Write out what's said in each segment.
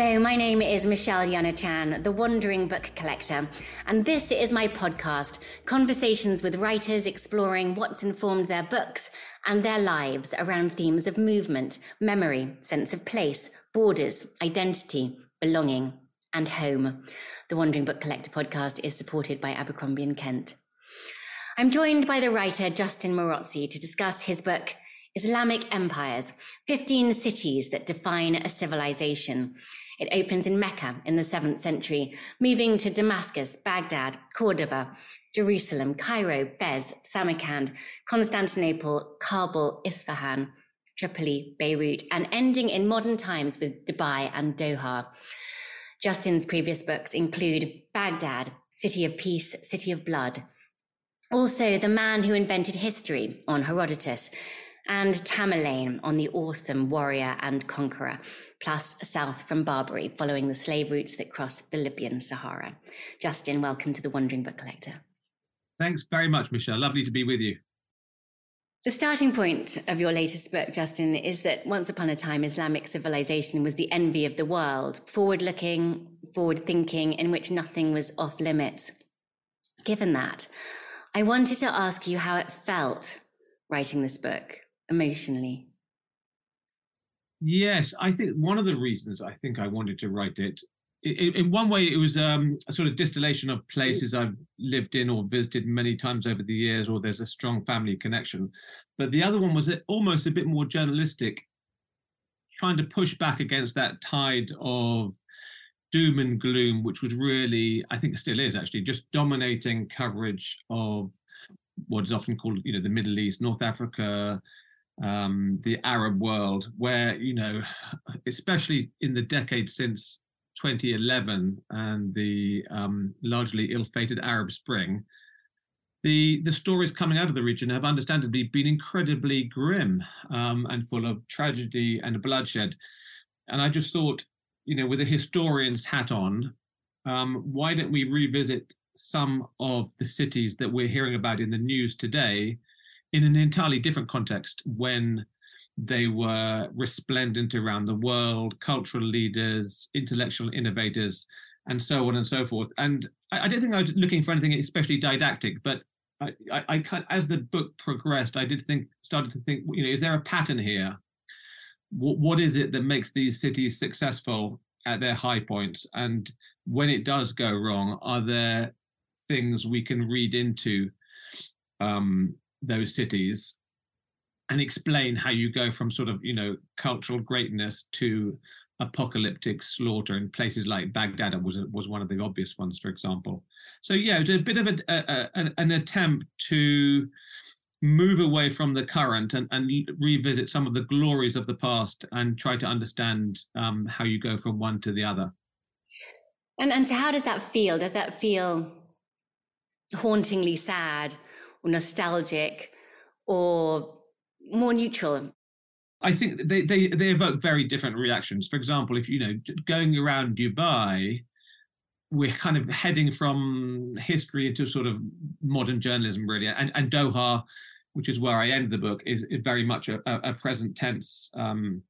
Hello, my name is Michelle Jana Chan, the Wandering Book Collector, and this is my podcast, Conversations with Writers Exploring what's informed their books and their lives around themes of movement, memory, sense of place, borders, identity, belonging, and home. The Wandering Book Collector podcast is supported by Abercrombie and Kent. I'm joined by the writer Justin Marozzi to discuss his book, Islamic Empires 15 Cities That Define a Civilization. It opens in Mecca in the 7th century, moving to Damascus, Baghdad, Cordoba, Jerusalem, Cairo, Fez, Samarkand, Constantinople, Kabul, Isfahan, Tripoli, Beirut, and ending in modern times with Dubai and Doha. Justin's previous books include Baghdad, City of Peace, City of Blood. Also, The Man Who Invented History on Herodotus, and Tamerlane on the awesome warrior and conqueror, plus south from Barbary, following the slave routes that crossed the Libyan Sahara. Justin, welcome to the Wandering Book Collector. Thanks very much, Michelle. Lovely to be with you. The starting point of your latest book, Justin, is that once upon a time, Islamic civilization was the envy of the world, forward looking, forward thinking, in which nothing was off limits. Given that, I wanted to ask you how it felt writing this book emotionally? Yes, I think one of the reasons I think I wanted to write it, in, one way, it was um, a sort of distillation of places I've lived in or visited many times over the years, or there's a strong family connection. But the other one was almost a bit more journalistic, trying to push back against that tide of doom and gloom, which was really, I think, still is actually just dominating coverage of what is often called, you know, the Middle East, North Africa, um, the Arab world, where, you know, especially in the decade since 2011 and the um, largely ill-fated Arab Spring, the the stories coming out of the region have understandably been incredibly grim um, and full of tragedy and bloodshed. And I just thought, you know, with a historian's hat on, um, why don't we revisit some of the cities that we're hearing about in the news today in an entirely different context when they were resplendent around the world, cultural leaders, intellectual innovators, and so on and so forth. And I, I don't think I was looking for anything especially didactic, but I, I, I, as the book progressed, I did think, started to think, you know, is there a pattern here? What, what is it that makes these cities successful at their high points? And when it does go wrong, are there things we can read into um, those cities and explain how you go from sort of you know cultural greatness to apocalyptic slaughter in places like Baghdad was was one of the obvious ones, for example. So yeah, it's a bit of a, a, a, an attempt to move away from the current and, and revisit some of the glories of the past and try to understand um, how you go from one to the other. And and so how does that feel? Does that feel hauntingly sad or nostalgic or more neutral? I think they, they, they evoke very different reactions. For example, if you know going around Dubai, we're kind of heading from history into sort of modern journalism, really. And, and Doha, which is where I end the book, is, is very much a, a present tense um,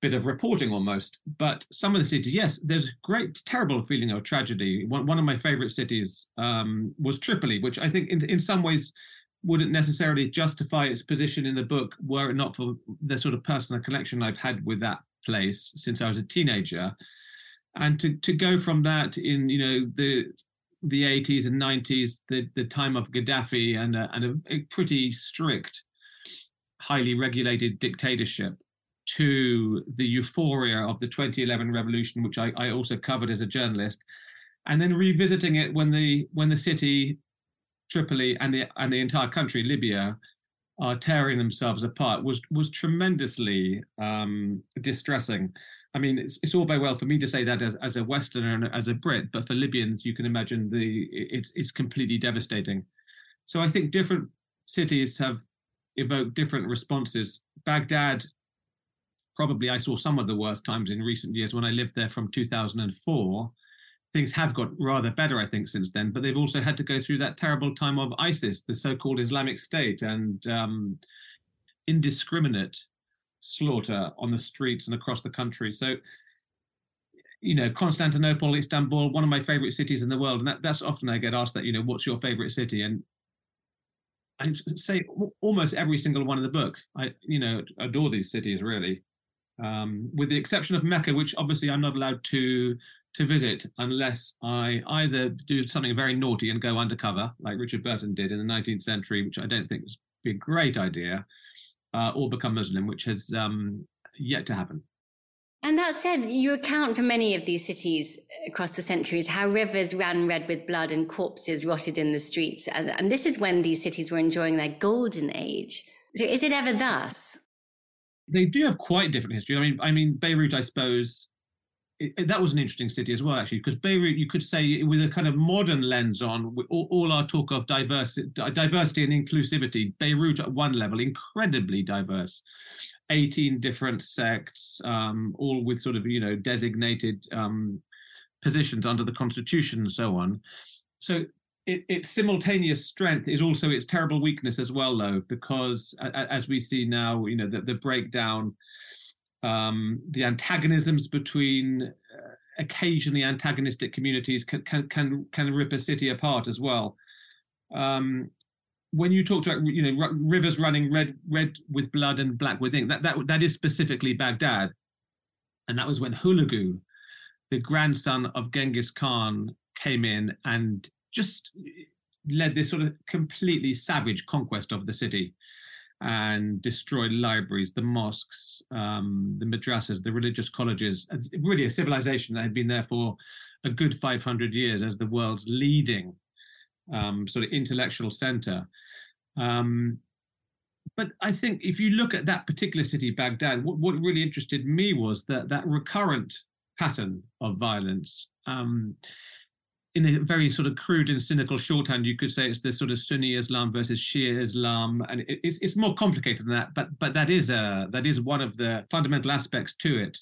bit of reporting almost. But some of the cities, yes, there's great, terrible feeling of tragedy. One, one of my favorite cities um, was Tripoli, which I think in, in some ways wouldn't necessarily justify its position in the book were it not for the sort of personal connection I've had with that place since I was a teenager. And to, to go from that in, you know, the the 80s and 90s, the, the time of Gaddafi and a, and a, a pretty strict, highly regulated dictatorship to the euphoria of the 2011 revolution, which I, I also covered as a journalist, and then revisiting it when the when the city, Tripoli, and the and the entire country, Libya, are tearing themselves apart was was tremendously um, distressing. I mean, it's, it's all very well for me to say that as, as a Westerner and as a Brit, but for Libyans, you can imagine the it's it's completely devastating. So I think different cities have evoked different responses. Baghdad probably I saw some of the worst times in recent years when I lived there from 2004. Things have got rather better, I think, since then, but they've also had to go through that terrible time of ISIS, the so called Islamic State, and um, indiscriminate slaughter on the streets and across the country. So you know, Constantinople, Istanbul, one of my favorite cities in the world. And that, that's often I get asked that, you know, what's your favorite city? And I say almost every single one in the book. I, you know, adore these cities really, um, with the exception of Mecca, which obviously I'm not allowed to to visit unless I either do something very naughty and go undercover, like Richard Burton did in the 19th century, which I don't think would be a great idea, uh, or become Muslim, which has um, yet to happen. And that said, you account for many of these cities across the centuries how rivers ran red with blood and corpses rotted in the streets. And, and this is when these cities were enjoying their golden age. So is it ever thus? They do have quite different history. I mean, I mean, Beirut, I suppose, it, that was an interesting city as well, actually, because Beirut, you could say, with a kind of modern lens on all, all our talk of diversity, diversity and inclusivity, Beirut at one level, incredibly diverse. 18 different sects, um, all with sort of, you know, designated um, positions under the constitution and so on. So it, its simultaneous strength is also its terrible weakness as well, though, because as we see now, you know, the, the breakdown um, the antagonisms between uh, occasionally antagonistic communities can, can can can rip a city apart as well. Um, when you talked about you know rivers running red red with blood and black with ink, that that that is specifically Baghdad, and that was when Hulagu, the grandson of Genghis Khan, came in and just led this sort of completely savage conquest of the city and destroyed libraries, the mosques, um, the madrasas, the religious colleges, really a civilization that had been there for a good 500 years as the world's leading um, sort of intellectual center. Um, but I think if you look at that particular city, Baghdad, what, what really interested me was that that recurrent pattern of violence. Um, in a very sort of crude and cynical shorthand, you could say it's the sort of Sunni Islam versus Shia Islam, and it's it's more complicated than that. But but that is a that is one of the fundamental aspects to it,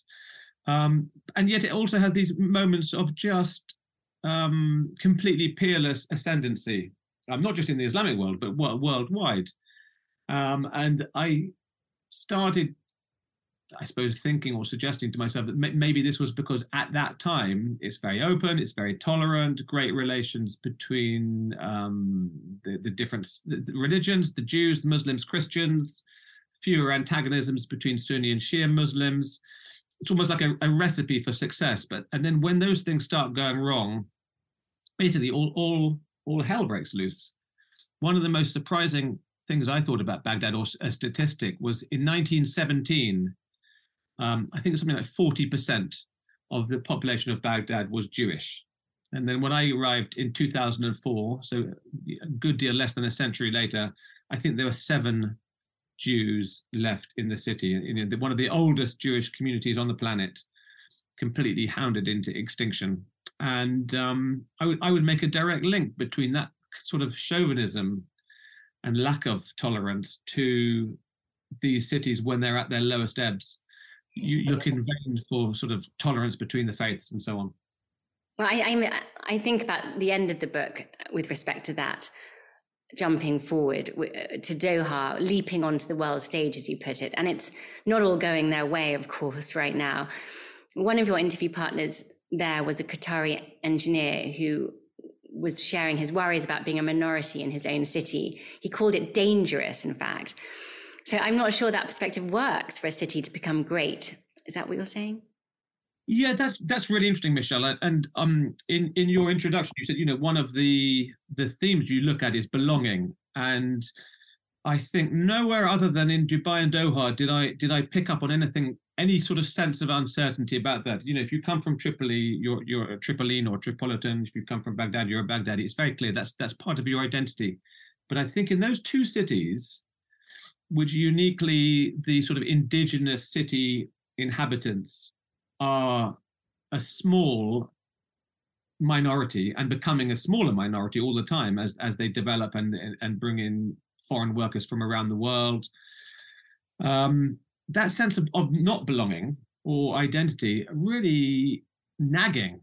um, and yet it also has these moments of just um, completely peerless ascendancy, um, not just in the Islamic world but worldwide. Um, and I started I suppose, thinking or suggesting to myself that maybe this was because at that time it's very open, it's very tolerant, great relations between um, the, the, different religions, the Jews, the Muslims, Christians, fewer antagonisms between Sunni and Shia Muslims. It's almost like a, a recipe for success. But and then when those things start going wrong, basically all all all hell breaks loose. One of the most surprising things I thought about Baghdad, or a statistic, was in 1917 um, I think something like 40% of the population of Baghdad was Jewish. And then when I arrived in 2004, so a good deal less than a century later, I think there were seven Jews left in the city. Know, one of the oldest Jewish communities on the planet, completely hounded into extinction. And um, I would I would make a direct link between that sort of chauvinism and lack of tolerance to these cities when they're at their lowest ebbs you look in vain for sort of tolerance between the faiths and so on. Well, I, I, I think about the end of the book with respect to that, jumping forward to Doha, leaping onto the world stage, as you put it. And it's not all going their way, of course, right now. One of your interview partners there was a Qatari engineer who was sharing his worries about being a minority in his own city. He called it dangerous, in fact. So I'm not sure that perspective works for a city to become great. Is that what you're saying? Yeah, that's that's really interesting, Michelle. And um, in in your introduction, you said you know one of the the themes you look at is belonging, and I think nowhere other than in Dubai and Doha did I did I pick up on anything any sort of sense of uncertainty about that. You know, if you come from Tripoli, you're you're a Tripoline or Tripolitan. If you come from Baghdad, you're a Baghdadi. It's very clear that's that's part of your identity. But I think in those two cities, which uniquely the sort of indigenous city inhabitants are a small minority and becoming a smaller minority all the time as as they develop and and bring in foreign workers from around the world. Um, that sense of, of not belonging or identity really nagging.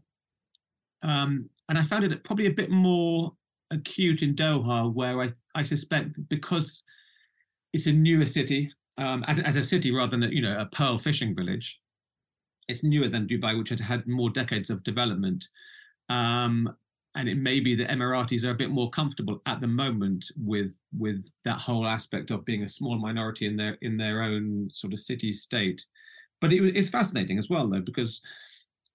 Um, and i found it probably a bit more acute in doha where i i suspect because it's a newer city um, as, as a city rather than a, you know a pearl fishing village. it's newer than Dubai, which had had more decades of development. Um, and it may be that Emiratis are a bit more comfortable at the moment with with that whole aspect of being a small minority in their in their own sort of city state. But it, it's fascinating as well, though, because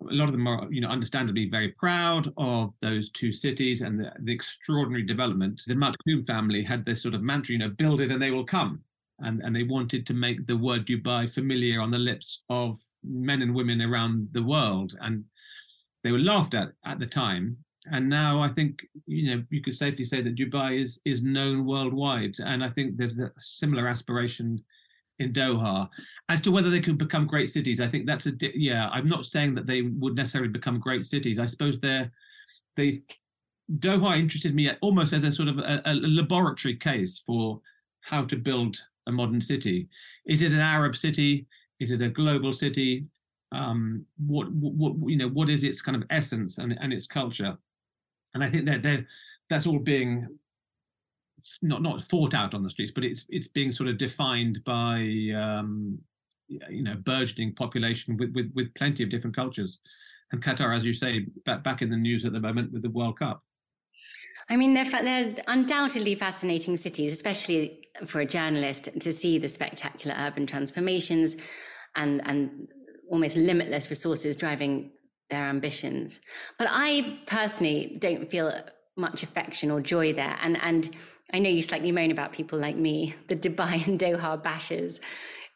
a lot of them are, you know, understandably very proud of those two cities and the, the extraordinary development. The Maktoum family had this sort of mantra, you know, build it and they will come. And, and they wanted to make the word Dubai familiar on the lips of men and women around the world. And they were laughed at at the time. And now I think, you know, you could safely say that Dubai is is known worldwide. And I think there's a similar aspiration in Doha. As to whether they can become great cities, I think that's a yeah. I'm not saying that they would necessarily become great cities. I suppose they're they Doha interested me almost as a sort of a, a laboratory case for how to build a modern city. Is it an Arab city? Is it a global city? Um, what, what, you know, what is its kind of essence and, and its culture? And I think that that's all being not not thought out on the streets, but it's it's being sort of defined by um, you know burgeoning population with, with with plenty of different cultures. And Qatar, as you say, back back in the news at the moment with the World Cup. I mean, they're they're undoubtedly fascinating cities, especially for a journalist to see the spectacular urban transformations and and almost limitless resources driving their ambitions. But I personally don't feel much affection or joy there, and and I know you slightly moan about people like me, the Dubai and Doha bashers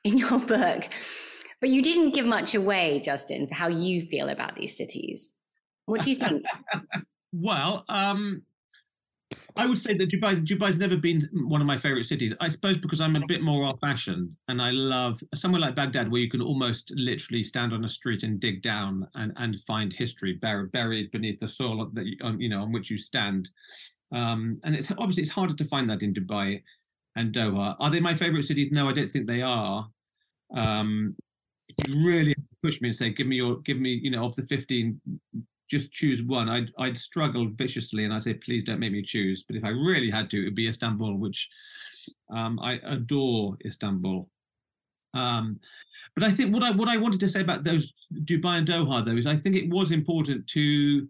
in your book, but you didn't give much away, Justin, for how you feel about these cities. What do you think? well, um, I would say that Dubai Dubai's never been one of my favorite cities. I suppose because I'm a bit more old-fashioned, and I love somewhere like Baghdad, where you can almost literally stand on a street and dig down and, and find history buried beneath the soil that you, you know on which you stand. Um, and it's obviously it's harder to find that in Dubai and Doha. Are they my favorite cities? No, I don't think they are. Um, you really push me and say, give me your, give me, you know, of the 15, just choose one. I'd, I'd struggle viciously and I'd say, please don't make me choose. But if I really had to, it would be Istanbul, which um, I adore Istanbul. Um, but I think what I what I wanted to say about those Dubai and Doha though is I think it was important to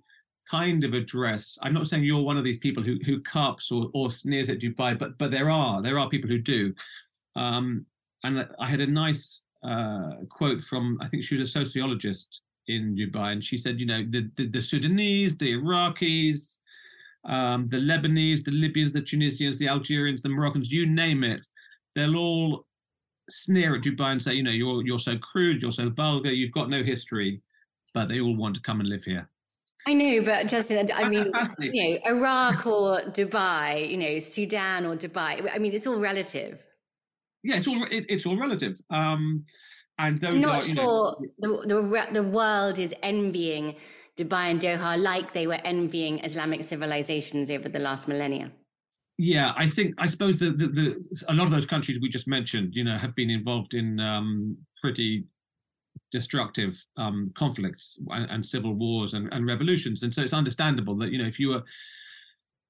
kind of address i'm not saying you're one of these people who who carps or, or sneers at dubai but but there are there are people who do. Um, and i had a nice uh, quote from i think she was a sociologist in dubai and she said you know the the, the sudanese the iraqis um, the lebanese the libyans the tunisians the algerians the moroccans you name it they'll all sneer at dubai and say you know you're you're so crude you're so vulgar you've got no history but they all want to come and live here I know, but Justin, I mean, you know, Iraq or Dubai, you know, Sudan or Dubai. I mean, it's all relative. Yeah, it's all it, it's all relative. Um, and those I'm not are, sure know, the, the the world is envying Dubai and Doha like they were envying Islamic civilizations over the last millennia. Yeah, I think I suppose the, the, the a lot of those countries we just mentioned, you know, have been involved in um, pretty destructive um, conflicts and, and, civil wars and, and, revolutions. And so it's understandable that you know if you were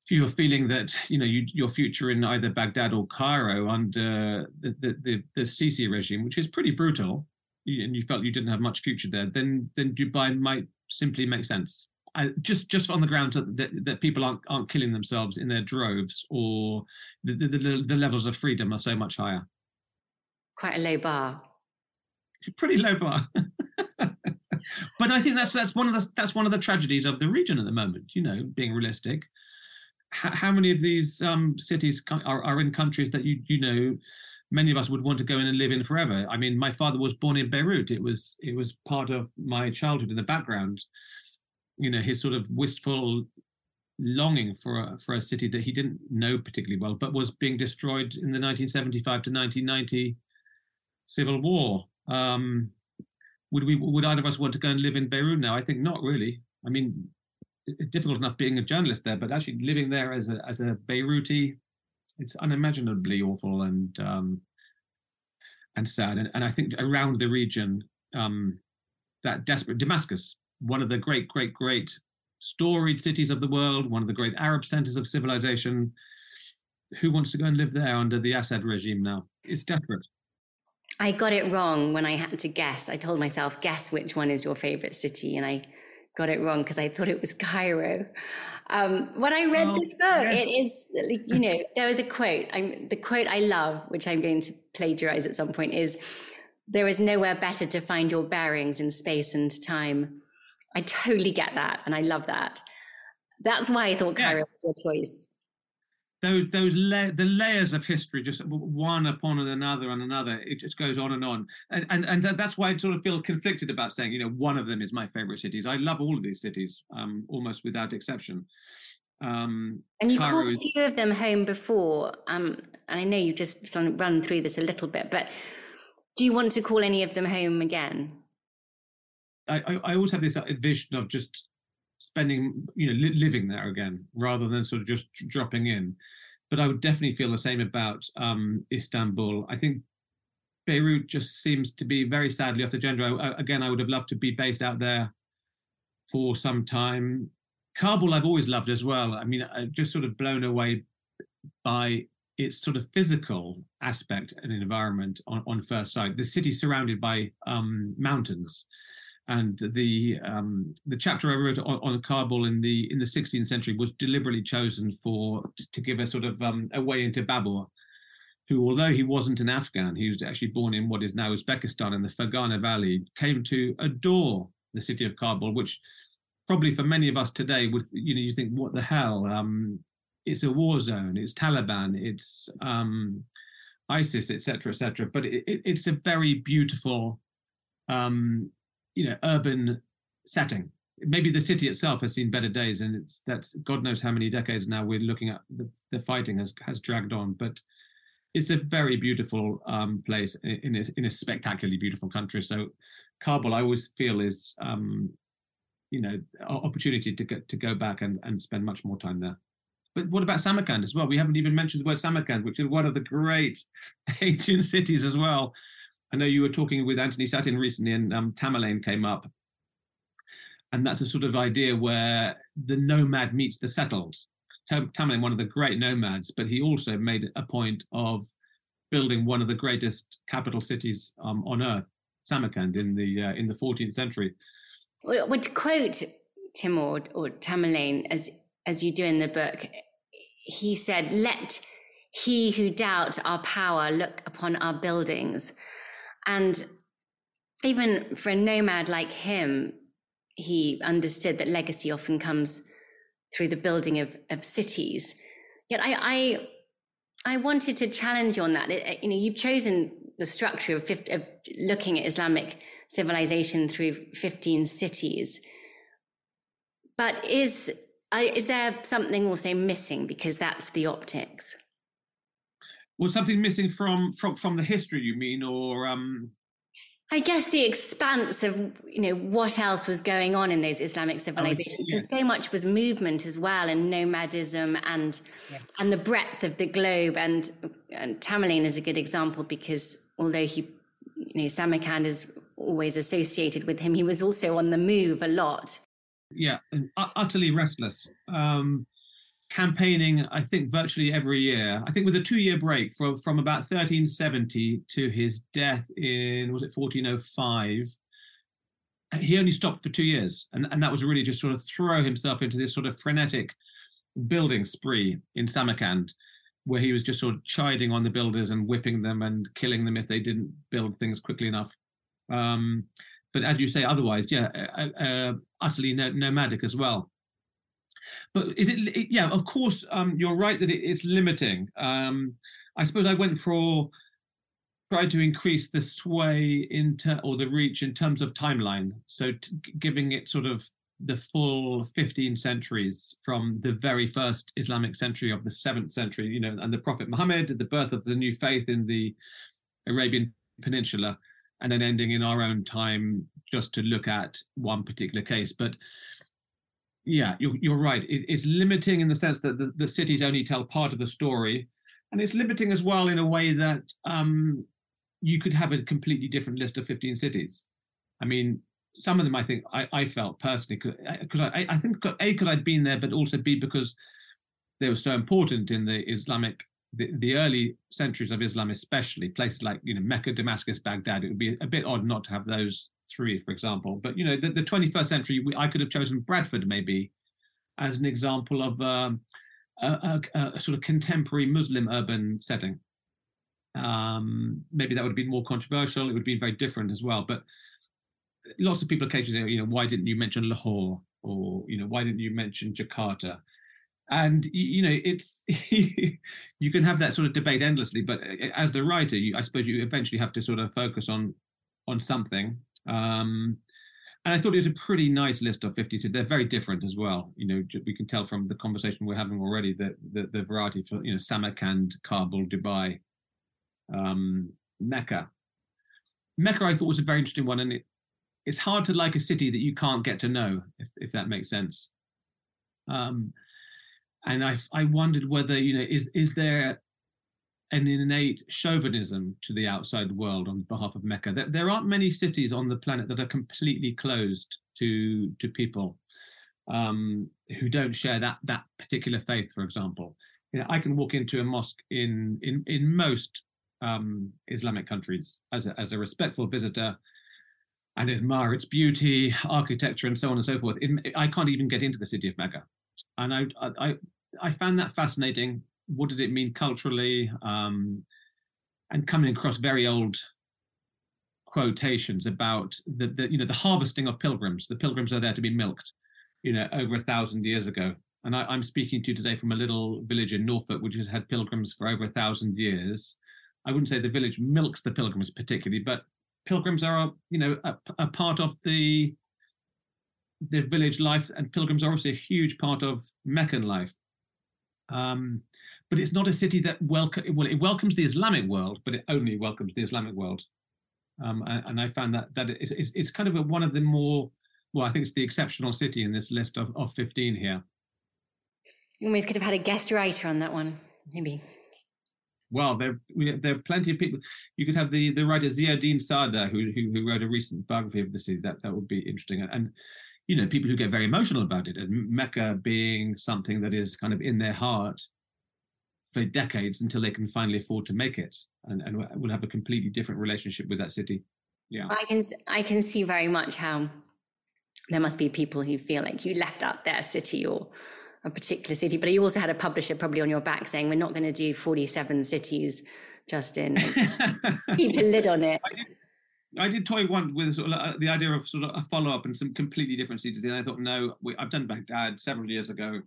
if you were feeling that you know you, your future in either Baghdad or Cairo under the the, the, the Sisi regime, which is pretty brutal, and you felt you didn't have much future there, then then Dubai might simply make sense. I, just just on the ground that, that people aren't aren't killing themselves in their droves, or the, the, the levels of freedom are so much higher. Quite a low bar pretty low bar. but I think that's that's one of the that's one of the tragedies of the region at the moment. You know, being realistic, how, how many of these um, cities are, are in countries that you you know many of us would want to go in and live in forever. I mean, my father was born in Beirut. It was it was part of my childhood in the background. You know, his sort of wistful longing for a, for a city that he didn't know particularly well, but was being destroyed in the 1975 to 1990 civil war. Um, would we would either of us want to go and live in Beirut now? I think not really. I mean, difficult enough being a journalist there, but actually living there as a as a Beiruti, it's unimaginably awful and um, and sad. And, and I think around the region, um, that desperate Damascus, one of the great, great, great storied cities of the world, one of the great Arab centers of civilization. Who wants to go and live there under the Assad regime now? It's desperate. I got it wrong when I had to guess. I told myself, guess which one is your favorite city. And I got it wrong because I thought it was Cairo. Um, when I read this book, yes. it is, you know, there was a quote. I'm, the quote I love, which I'm going to plagiarize at some point, is there is nowhere better to find your bearings in space and time. I totally get that. And I love that. That's why I thought Cairo yeah. was your choice those those la- the layers of history just one upon another and another it just goes on and on. And, and and that's why i sort of feel conflicted about saying you know one of them is my favorite cities. I love all of these cities um, almost without exception. Um, and you Cairo called a few of them home before um, and i know you've just run through this a little bit but do you want to call any of them home again? I, I, I always have this vision of just spending, you know, li- living there again rather than sort of just dropping in. But I would definitely feel the same about um, Istanbul. I think Beirut just seems to be very sadly off the agenda. I, again, I would have loved to be based out there for some time. Kabul, I've always loved as well. I mean, I'm just sort of blown away by its sort of physical aspect and environment on, on first sight. The city surrounded by um, mountains, and the um, the chapter I wrote on, on, Kabul in the in the 16th century was deliberately chosen for to give a sort of um, a way into Babur, who, although he wasn't an Afghan, he was actually born in what is now Uzbekistan in the Fergana Valley, came to adore the city of Kabul, which probably for many of us today would you know you think what the hell um, it's a war zone, it's Taliban, it's um, ISIS, etc., etc. But it, it, it's a very beautiful um, you know urban setting maybe the city itself has seen better days and it's that's god knows how many decades now we're looking at the, the fighting has has dragged on but it's a very beautiful um, place in a, in a spectacularly beautiful country so kabul i always feel is um, you know opportunity to get to go back and, and spend much more time there but what about Samarkand as well? We haven't even mentioned the word Samarkand, which is one of the great ancient cities as well. I know you were talking with Anthony Sattin recently, and um, Tamerlane came up, and that's a sort of idea where the nomad meets the settled. Tamerlane, one of the great nomads, but he also made a point of building one of the greatest capital cities um, on earth, Samarkand, in the uh, in the 14th century. Well, to quote Timur or Tamerlane, as as you do in the book, he said, "Let he who doubt our power look upon our buildings." And even for a nomad like him, he understood that legacy often comes through the building of, of cities. Yet I, I, I wanted to challenge you on that. It, you know, you've chosen the structure of, 50, of looking at Islamic civilization through 15 cities. But is, uh, is there something also missing because that's the optics? Was something missing from from from the history you mean or um I guess the expanse of you know what else was going on in those Islamic civilizations, yeah. because so much was movement as well, and nomadism, and yeah. and the breadth of the globe. And, and Tamerlane is a good example because although he, you know, Samarkand is always associated with him, he was also on the move a lot. Yeah, and utterly restless. Um, campaigning, I think, virtually every year. I think with a two-year break from from about 1370 to his death in was it 1405. He only stopped for two years, and, and that was really just sort of throw himself into this sort of frenetic building spree in Samarkand, where he was just sort of chiding on the builders and whipping them and killing them if they didn't build things quickly enough. Um, but as you say, otherwise, yeah, uh, uh, utterly nomadic as well. But is it? Yeah, of course, um, you're right that it's limiting. Um, I suppose I went for tried to increase the sway into or the reach in terms of timeline. So t- giving it sort of the full 15 centuries from the very first Islamic century of the seventh century, you know, and the Prophet Muhammad, the birth of the new faith in the Arabian Peninsula, and then ending in our own time just to look at one particular case. But yeah, you're, you're right. It, it's limiting in the sense that the, the cities only tell part of the story. And it's limiting as well in a way that um, you could have a completely different list of 15 cities. I mean, some of them I think I, I felt personally, because I, I think A, could I'd been there, but also B, because they were so important in the Islamic the, the early centuries of Islam, especially places like you know Mecca, Damascus, Baghdad, it would be a bit odd not to have those three, for example. But you know, the, the 21st century, we, I could have chosen Bradford maybe as an example of um, a, a, a, sort of contemporary Muslim urban setting. Um, maybe that would have been more controversial. It would have been very different as well. But lots of people occasionally, you know, why didn't you mention Lahore or you know, why didn't you mention Jakarta? and you know it's you can have that sort of debate endlessly but uh, as the writer you, i suppose you eventually have to sort of focus on on something um and i thought it was a pretty nice list of 50 so they're very different as well. You know we can tell from the conversation we're having already that the, the variety for you know samarkand kabul dubai um mecca. Mecca i thought was a very interesting one and it, it's hard to like a city that you can't get to know if, if that makes sense. Um and I I wondered whether you know is is there an innate chauvinism to the outside world on behalf of Mecca. There, there aren't many cities on the planet that are completely closed to to people um, who don't share that that particular faith. For example, you know, I can walk into a mosque in in in most um, Islamic countries as a, as a respectful visitor and admire its beauty, architecture, and so on and so forth. I can't even get into the city of Mecca and I, I, I found that fascinating. What did it mean culturally? Um, and coming across very old quotations about the, the, you know the harvesting of pilgrims. The pilgrims are there to be milked, you know, over a thousand years ago. And I, am speaking to you today from a little village in Norfolk, which has had pilgrims for over a thousand years. I wouldn't say the village milks the pilgrims particularly, but pilgrims are, you know, a, a part of the the village life, and pilgrims are obviously a huge part of Meccan life. Um, but it's not a city that welcome well it welcomes the Islamic world, but it only welcomes the Islamic world. Um, and, and, I found that that it's, it's, it's kind of a, one of the more well, I think it's the exceptional city in this list of, of 15 here. You almost could have had a guest writer on that one, maybe. Well, there there are plenty of people. You could have the the writer Ziauddin Sardar, who, who who wrote a recent biography of the city. That that would be interesting. And you know, people who get very emotional about it, and Mecca being something that is kind of in their heart for decades until they can finally afford to make it, and, and will have a completely different relationship with that city. Yeah, I can I can see very much how there must be people who feel like you left out their city or a particular city, but you also had a publisher probably on your back saying we're not going to do 47 cities, Justin. Keep a lid on it. I did toy one with sort of, uh, the idea of sort of a follow up and some completely different cities. And I thought, no, we, I've done Baghdad several years ago.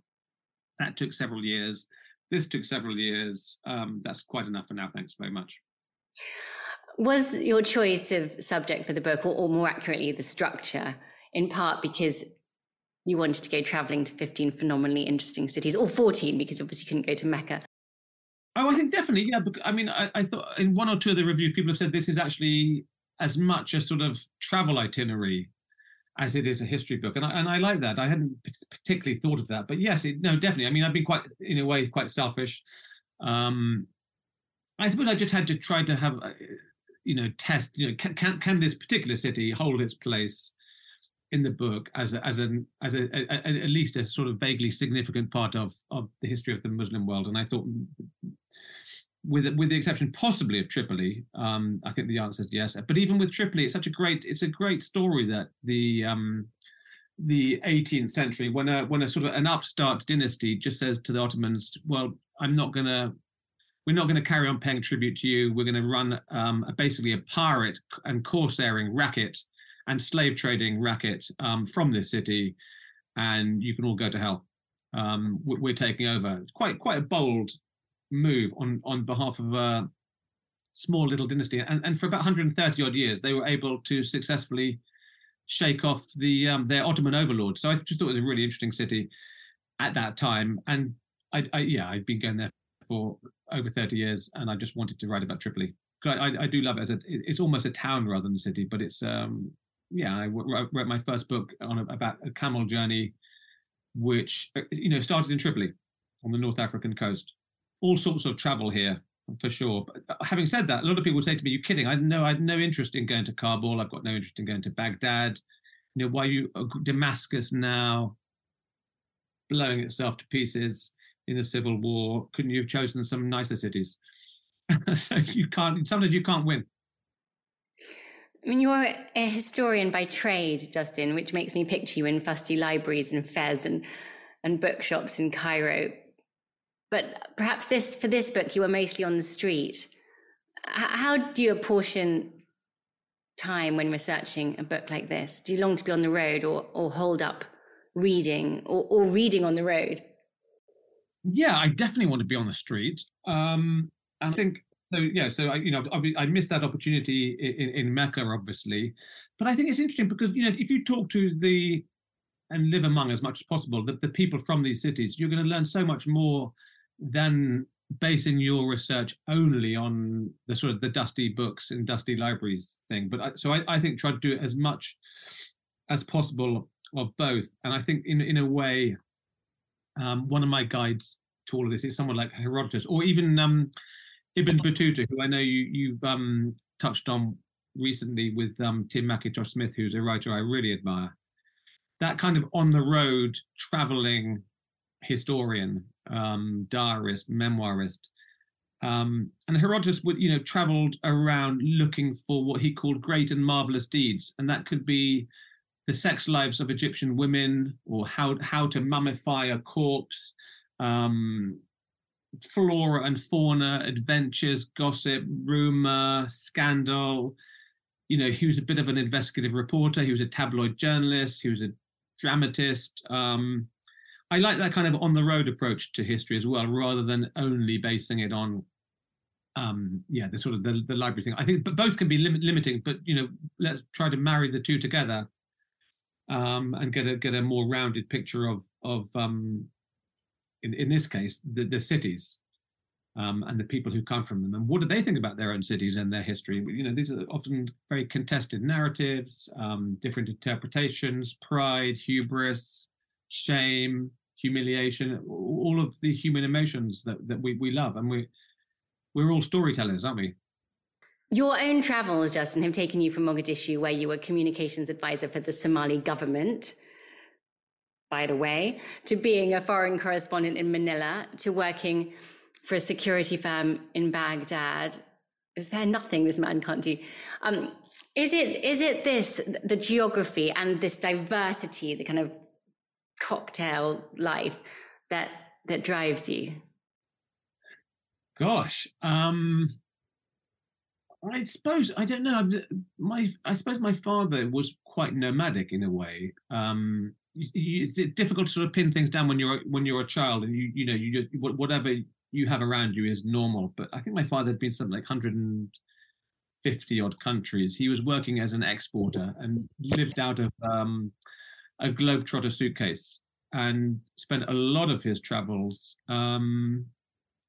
That took several years. This took several years. Um, that's quite enough for now. Thanks very much. Was your choice of subject for the book, or, or more accurately, the structure, in part because you wanted to go traveling to 15 phenomenally interesting cities, or 14 because obviously you couldn't go to Mecca? Oh, I think definitely, yeah. I mean, I, I, thought in one or two of the reviews, people have said this is actually as much a sort of travel itinerary as it is a history book, and I, and I like that. I hadn't particularly thought of that, but yes, it, no, definitely. I mean, I've been quite, in a way, quite selfish. Um, I suppose I just had to try to have, uh, you know, test. You know, can can, can this particular city hold its place in the book as a, as an as a, a, a, at least a sort of vaguely significant part of of the history of the Muslim world? And I thought with with the exception possibly of Tripoli, um, I think the answer is yes. But even with Tripoli, it's such a great it's a great story that the um, the 18th century, when a when a sort of an upstart dynasty just says to the Ottomans, "Well, I'm not gonna." We're not going to carry on paying tribute to you. We're going to run um, a, basically a pirate and corsairing racket and slave trading racket um, from this city, and you can all go to hell. Um, we're taking over. quite quite a bold move on on behalf of a small little dynasty, and, and for about 130 odd years, they were able to successfully shake off the um, their Ottoman overlord. So I just thought it was a really interesting city at that time, and I, I yeah, I'd been going there for over 30 years, and I just wanted to write about Tripoli. I, I, do love it as a it's almost a town rather than a city, but it's um yeah, I wrote, wrote my first book on a, about a camel journey, which uh, you know started in Tripoli on the North African coast all sorts of travel here for sure. But uh, having said that, a lot of people say to me, "You kidding? I know I had no interest in going to Kabul. I've got no interest in going to Baghdad. You know, why you uh, Damascus now blowing itself to pieces? in the Civil War, couldn't you have chosen some nicer cities? so you can't. Sometimes you can't win. I mean, you're a historian by trade, Justin, which makes me picture you in fusty libraries and Fez and and bookshops in Cairo. But perhaps this for this book, you were mostly on the street. How do you apportion time when researching a book like this? Do you long to be on the road or, or hold up reading or, or reading on the road? Yeah, I definitely want to be on the street. Um, and I think so. Yeah, so I, you know, I, I missed that opportunity in, in Mecca, obviously, but I think it's interesting because you know, if you talk to the and live among as much as possible the, the people from these cities, you're going to learn so much more than basing your research only on the sort of the dusty books and dusty libraries thing. But I, so I, I think try to do as much as possible of both. And I think in in a way, um, one of my guides to all of this is someone like Herodotus or even um, Ibn Battuta, who I know you you've um, touched on recently with um, Tim Mackintosh Smith, who's a writer I really admire. That kind of on the road traveling historian, um, diarist, memoirist. Um, and Herodotus would, you know, traveled around looking for what he called great and marvelous deeds, and that could be the sex lives of Egyptian women, or how how to mummify a corpse, um, flora and fauna, adventures, gossip, rumor, scandal. You know, he was a bit of an investigative reporter. He was a tabloid journalist. He was a dramatist. Um, I like that kind of on the road approach to history as well, rather than only basing it on, um, yeah, the sort of the, the library thing. I think, both can be lim- limiting. But you know, let's try to marry the two together um, and get a get a more rounded picture of of um, in in this case the the cities um, and the people who come from them, and what do they think about their own cities and their history? You know, these are often very contested narratives, um, different interpretations, pride, hubris, shame, humiliation, all of the human emotions that, that we, we love. And we, we're all storytellers, aren't we? Your own travels, Justin, have taken you from Mogadishu, where you were communications advisor for the Somali government, by the way, to being a foreign correspondent in Manila, to working for a security firm in Baghdad. Is there nothing this man can't do? Um, is it is it this the geography and this diversity, the kind of cocktail life that that drives you? Gosh, um, I suppose I don't know. My I suppose my father was quite nomadic in a way. Um, it's difficult to sort of pin things down when you're when you're a child, and you you know you whatever you have around you is normal. But I think my father had been something like 150 odd countries. He was working as an exporter and lived out of um, a Globetrotter suitcase and spent a lot of his travels um,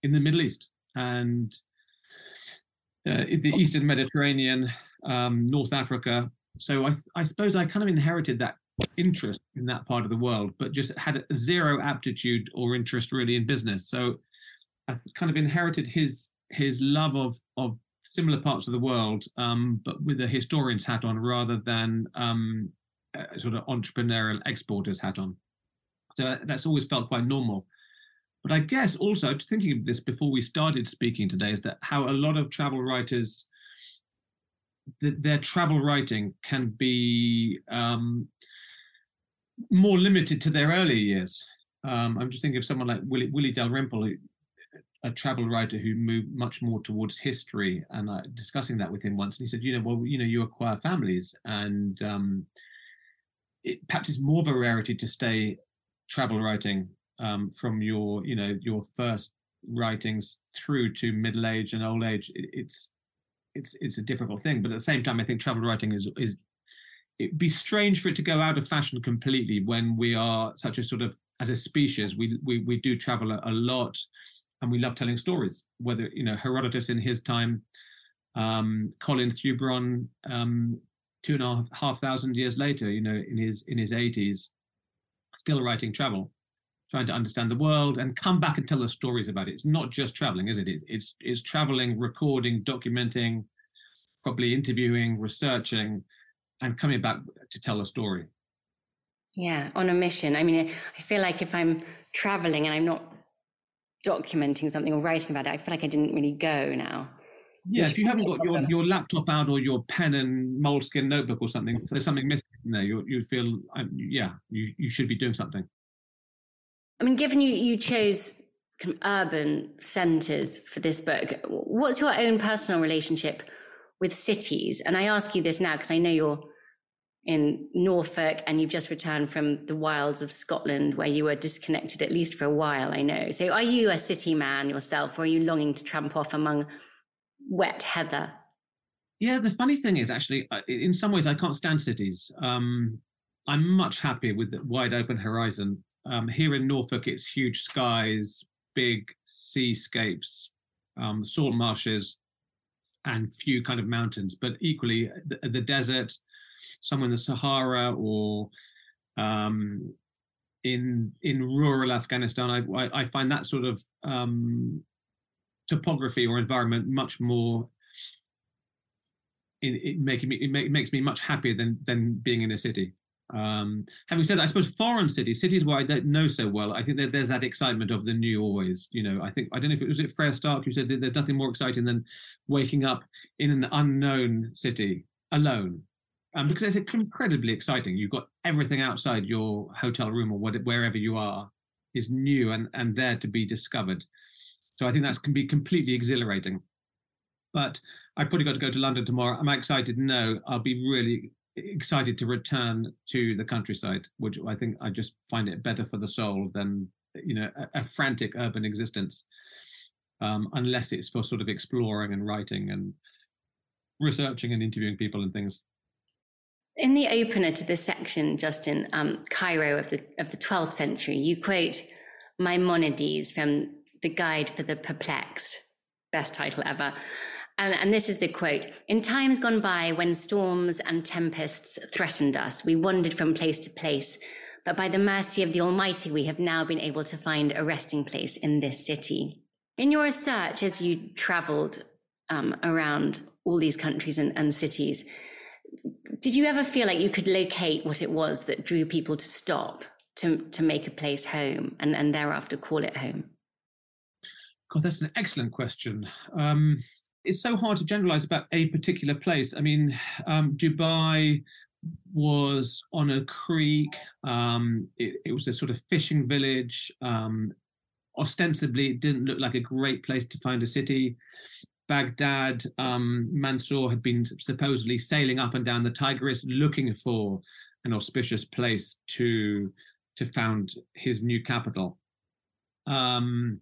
in the Middle East and uh, the Eastern Mediterranean, um, North Africa. So I, I suppose I kind of inherited that interest in that part of the world, but just had zero aptitude or interest really in business. So I kind of inherited his his love of of similar parts of the world, um, but with a historian's hat on rather than um, sort of entrepreneurial exporter's hat on. So that's always felt quite normal. But I guess also thinking of this before we started speaking today is that how a lot of travel writers, their travel writing can be um, more limited to their earlier years. Um, I'm just thinking of someone like Willie, Willie Dalrymple, a travel writer who moved much more towards history, and uh, discussing that with him once, and he said, you know, well, you know, you acquire families, and um, it, perhaps it's more of a rarity to stay travel writing um, from your you know your first writings through to middle age and old age. It, it's it's it's a difficult thing but at the same time i think travel writing is is it'd be strange for it to go out of fashion completely when we are such a sort of as a species we we, we do travel a, a lot and we love telling stories whether you know herodotus in his time um, colin thubron um, two and a half thousand years later you know in his in his 80s still writing travel, trying to understand the world and come back and tell us stories about it. It's not just traveling, is it? It's it's traveling, recording, documenting, probably interviewing, researching, and coming back to tell a story. Yeah, on a mission. I mean, I feel like if I'm traveling and I'm not documenting something or writing about it, I feel like I didn't really go now. Yeah, if you haven't got your, your laptop out or your pen and moleskin notebook or something, there's something missing there. You you feel um, yeah, you you should be doing something. I mean, given you you chose urban centres for this book, what's your own personal relationship with cities? And I ask you this now because I know you're in Norfolk and you've just returned from the wilds of Scotland where you were disconnected at least for a while, I know. So are you a city man yourself or are you longing to tramp off among wet heather? Yeah, the funny thing is actually, in some ways, I can't stand cities. Um, I'm much happier with the wide open horizon. Um, here in Norfolk, it's huge skies, big seascapes, um, salt marshes, and few kind of mountains. But equally, the, the desert, somewhere in the Sahara or um, in in rural Afghanistan, I, I, I find that sort of um, topography or environment much more. It, it making me it, make, it makes me much happier than than being in a city. Um, having said that, I suppose foreign cities, cities where I don't know so well, I think that there's that excitement of the new always. You know, I think I don't know if it was it Freya Stark who said that there's nothing more exciting than waking up in an unknown city alone, um, because it's incredibly exciting. You've got everything outside your hotel room or wherever you are is new and and there to be discovered. So I think that can be completely exhilarating. But I've probably got to go to London tomorrow. I'm excited? No, I'll be really excited to return to the countryside, which I think I just find it better for the soul than you know a, a frantic urban existence, um, unless it's for sort of exploring and writing and researching and interviewing people and things. In the opener to this section, Justin, um, Cairo of the of the 12th century, you quote Maimonides from the Guide for the Perplexed, best title ever. And, and, this is the quote In times gone by, when storms and tempests threatened us, we wandered from place to place. But by the mercy of the Almighty, we have now been able to find a resting place in this city. In your research, as you traveled um, around all these countries and, and cities, did you ever feel like you could locate what it was that drew people to stop to, to make a place home and, and thereafter call it home? God, that's an excellent question. Um, it's so hard to generalize about a particular place. I mean, um, Dubai was on a creek. Um, it, it, was a sort of fishing village. Um, ostensibly, it didn't look like a great place to find a city. Baghdad, um, Mansour had been supposedly sailing up and down the Tigris looking for an auspicious place to to found his new capital. Um,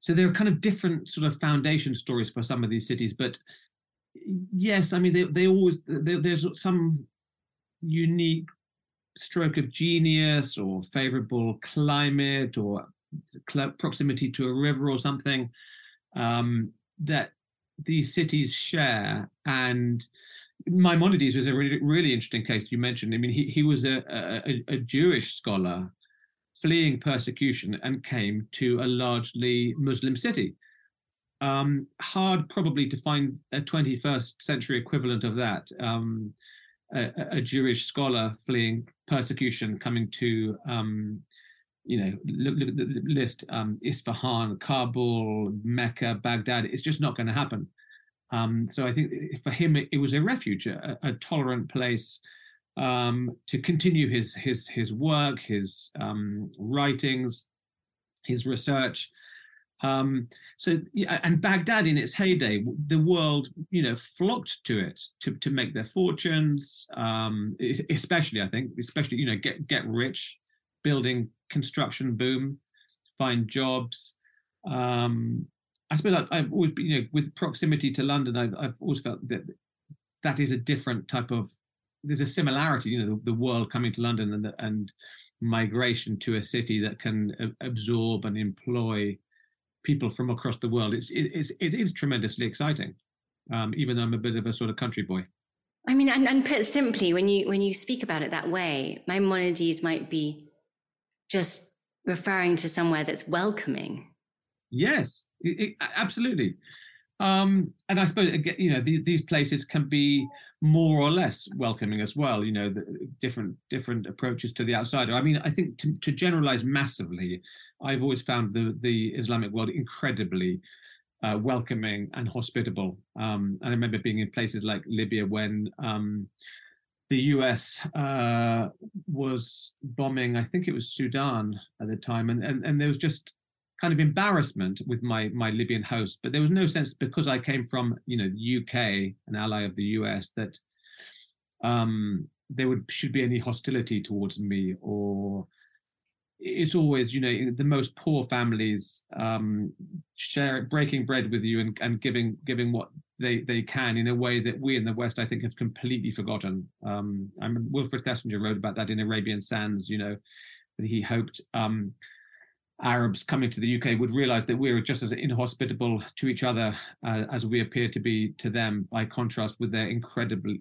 so there are kind of different sort of foundation stories for some of these cities but yes i mean they, they always they, there's some unique stroke of genius or favorable climate or proximity to a river or something um, that these cities share and Maimonides was a really, really interesting case you mentioned. I mean, he, he was a, a, a Jewish scholar fleeing persecution and came to a largely Muslim city. Um, hard probably to find a 21st century equivalent of that. Um, a, a, Jewish scholar fleeing persecution coming to, um, you know, look, at the list um, Isfahan, Kabul, Mecca, Baghdad. It's just not going to happen. Um, so I think for him, it, it was a refuge, a, a tolerant place um, to continue his his his work, his um, writings, his research. Um, so, and Baghdad in its heyday, the world, you know, flocked to it to, to make their fortunes. Um, especially, I think, especially, you know, get get rich, building construction boom, find jobs. Um, I suppose I, have always, been, you know, with proximity to London, I've, I've always felt that that is a different type of there's a similarity, you know, the, the world coming to London and, and migration to a city that can absorb and employ people from across the world. It's it, it's it is tremendously exciting, um, even though I'm a bit of a sort of country boy. I mean, and, and put simply, when you when you speak about it that way, Maimonides might be just referring to somewhere that's welcoming. Yes, it, it, absolutely. Um, and I suppose you know these, these places can be more or less welcoming as well. You know, different different approaches to the outsider. I mean, I think to, to generalize massively, I've always found the the Islamic world incredibly uh, welcoming and hospitable. Um, and I remember being in places like Libya when um, the US uh, was bombing, I think it was Sudan at the time, and, and, and there was just kind of embarrassment with my my Libyan host, but there was no sense because I came from you know the UK, an ally of the US, that um, there would should be any hostility towards me or it's always you know the most poor families um, share breaking bread with you and, and giving giving what they they can in a way that we in the west i think have completely forgotten. Um i mean wilfred thesiger wrote about that in arabian sands you know that he hoped um arabs coming to the uk would realize that we are just as inhospitable to each other uh, as we appear to be to them by contrast with their incredible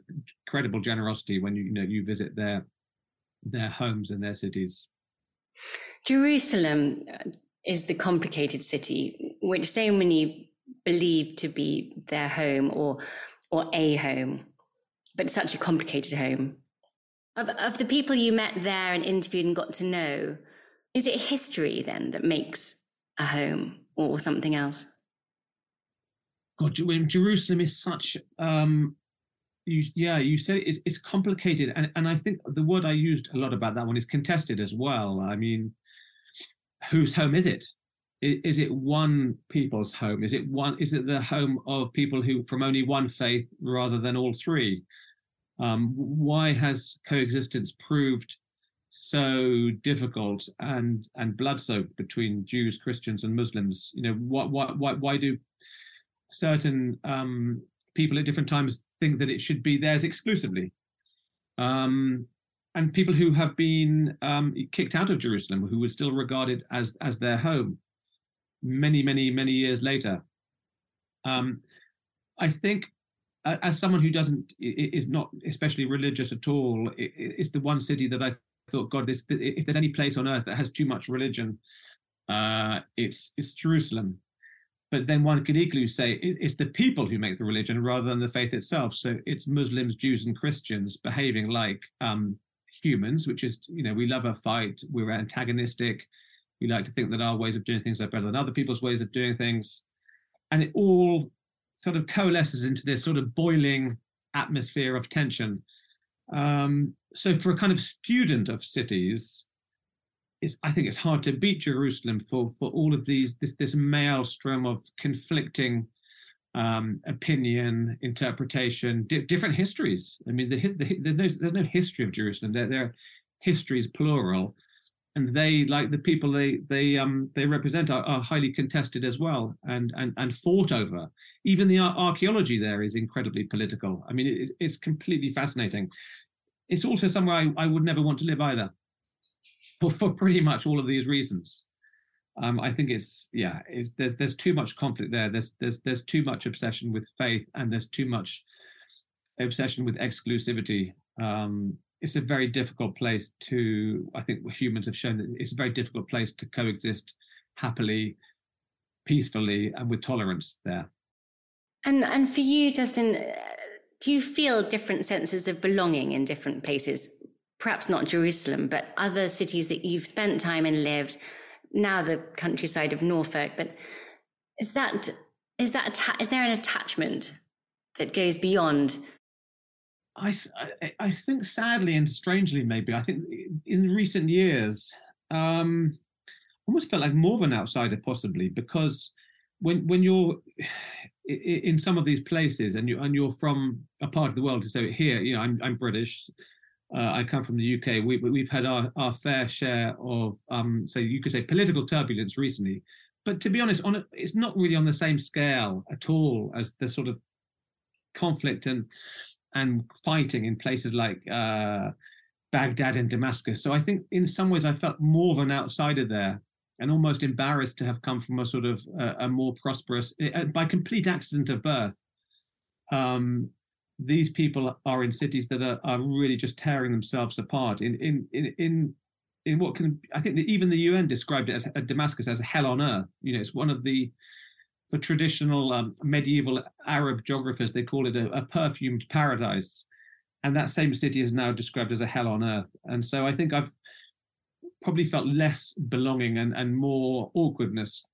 incredible generosity when you, you know you visit their their homes and their cities Jerusalem uh, is the complicated city, which so many believe to be their home or or a home, but such a complicated home. Of, of the people you met there and interviewed and got to know, is it history then that makes a home or something else? God, Jerusalem is such um, you, yeah, you said it's, it's complicated, and and I think the word I used a lot about that one is contested as well. I mean, whose home is it? Is, is it one people's home? Is it one? Is it the home of people who from only one faith rather than all three? Um, why has coexistence proved so difficult and and blood soaked between Jews, Christians, and Muslims? You know, why why why, why do certain um, people at different times think that it should be theirs exclusively. Um, and people who have been um, kicked out of Jerusalem, who would still regard it as as their home, many, many, many years later. Um, I think, uh, as someone who doesn't is not especially religious at all, it, it's the one city that I thought, God, this if there's any place on earth that has too much religion, uh, it's it's Jerusalem but then one could equally say it's the people who make the religion rather than the faith itself. So it's Muslims, Jews, and Christians behaving like um, humans, which is, you know, we love a fight, we're antagonistic, we like to think that our ways of doing things are better than other people's ways of doing things. And it all sort of coalesces into this sort of boiling atmosphere of tension. Um, so for a kind of student of cities, it's, I think it's hard to beat Jerusalem for for all of these this this maelstrom of conflicting um, opinion, interpretation, di- different histories. I mean, the, the, there's no there's no history of Jerusalem. There there histories plural, and they like the people they they um they represent are, are highly contested as well and and and fought over. Even the archaeology there is incredibly political. I mean, it, it's completely fascinating. It's also somewhere I, I would never want to live either for, for pretty much all of these reasons. Um, I think it's yeah, it's there's there's too much conflict there. There's there's there's too much obsession with faith, and there's too much obsession with exclusivity. Um, it's a very difficult place to. I think humans have shown that it's a very difficult place to coexist happily, peacefully, and with tolerance there. And and for you, Justin, do you feel different senses of belonging in different places? perhaps not Jerusalem, but other cities that you've spent time and lived, now the countryside of Norfolk. But is that is that is there an attachment that goes beyond? I, I think sadly and strangely maybe I think in recent years um almost felt like more of an outsider possibly because when when you're in some of these places and you and you're from a part of the world so here you know I'm I'm British uh, I come from the UK. We, we've had our, our fair share of, um, so you could say, political turbulence recently. But to be honest, on a, it's not really on the same scale at all as the sort of conflict and and fighting in places like uh, Baghdad and Damascus. So I think in some ways I felt more of an outsider there and almost embarrassed to have come from a sort of uh, a more prosperous, uh, by complete accident of birth. Um, these people are in cities that are, are really just tearing themselves apart in in in in in what can I think that even the UN described it as Damascus as hell on earth. You know, it's one of the for traditional um, medieval Arab geographers, they call it a, a, perfumed paradise. And that same city is now described as a hell on earth. And so I think I've probably felt less belonging and, and more awkwardness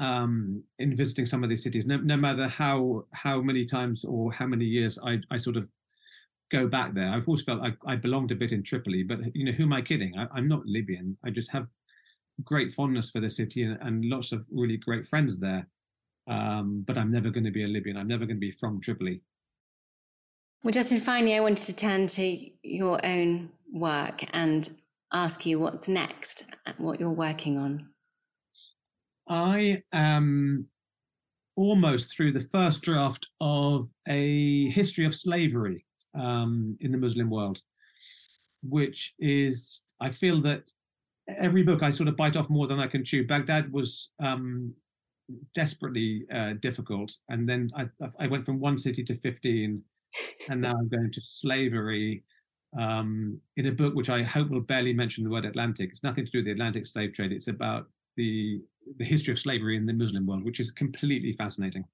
um, in visiting some of these cities, no, no, matter how how many times or how many years I, I sort of go back there. I've always felt I, I belonged a bit in Tripoli, but you know, who am I kidding? I, am not Libyan. I just have great fondness for the city and, and lots of really great friends there. Um, but I'm never going to be a Libyan. I'm never going to be from Tripoli. Well, Justin, finally, I wanted to turn to your own work and ask you what's next, and what you're working on. I am almost through the first draft of a history of slavery um, in the Muslim world, which is, I feel that every book I sort of bite off more than I can chew. Baghdad was um, desperately uh, difficult, and then I, I went from one city to fifteen, and now I'm going to slavery. Um, in a book which I hope will barely mention the word Atlantic. It's nothing to do with the Atlantic slave trade. It's about the the history of slavery in the Muslim world, which is completely fascinating.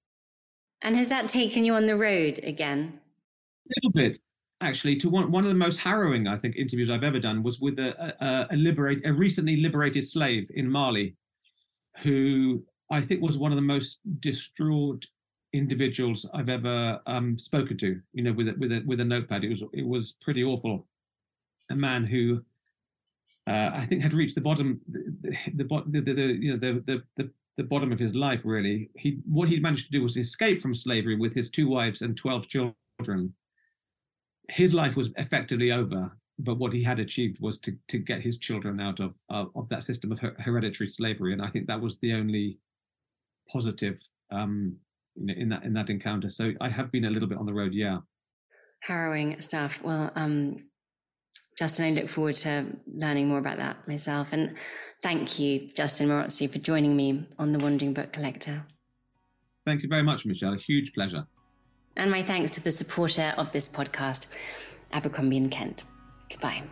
And has that taken you on the road again? A little bit actually to one, one of the most harrowing i think interviews i've ever done was with a, a, a liberate a recently liberated slave in mali who i think was one of the most distraught individuals i've ever um, spoken to you know with a, with a with a notepad. It was it was pretty awful. A man who uh, i think had reached the bottom the the, the, the, you know the, the the the bottom of his life really. He what he managed to do was escape from slavery with his two wives and 12 children. His life was effectively over but what he had achieved was to to get his children out of of, of that system of her, hereditary slavery and i think that was the only positive um in that in that encounter. So i have been a little bit on the road yeah. Harrowing stuff. Well um justin i look forward to learning more about that myself. And thank you justin Marozzi, for joining me on the wandering book collector. Thank you very much michelle. A huge pleasure. And my thanks to the supporter of this podcast, Abercrombie and Kent. Goodbye.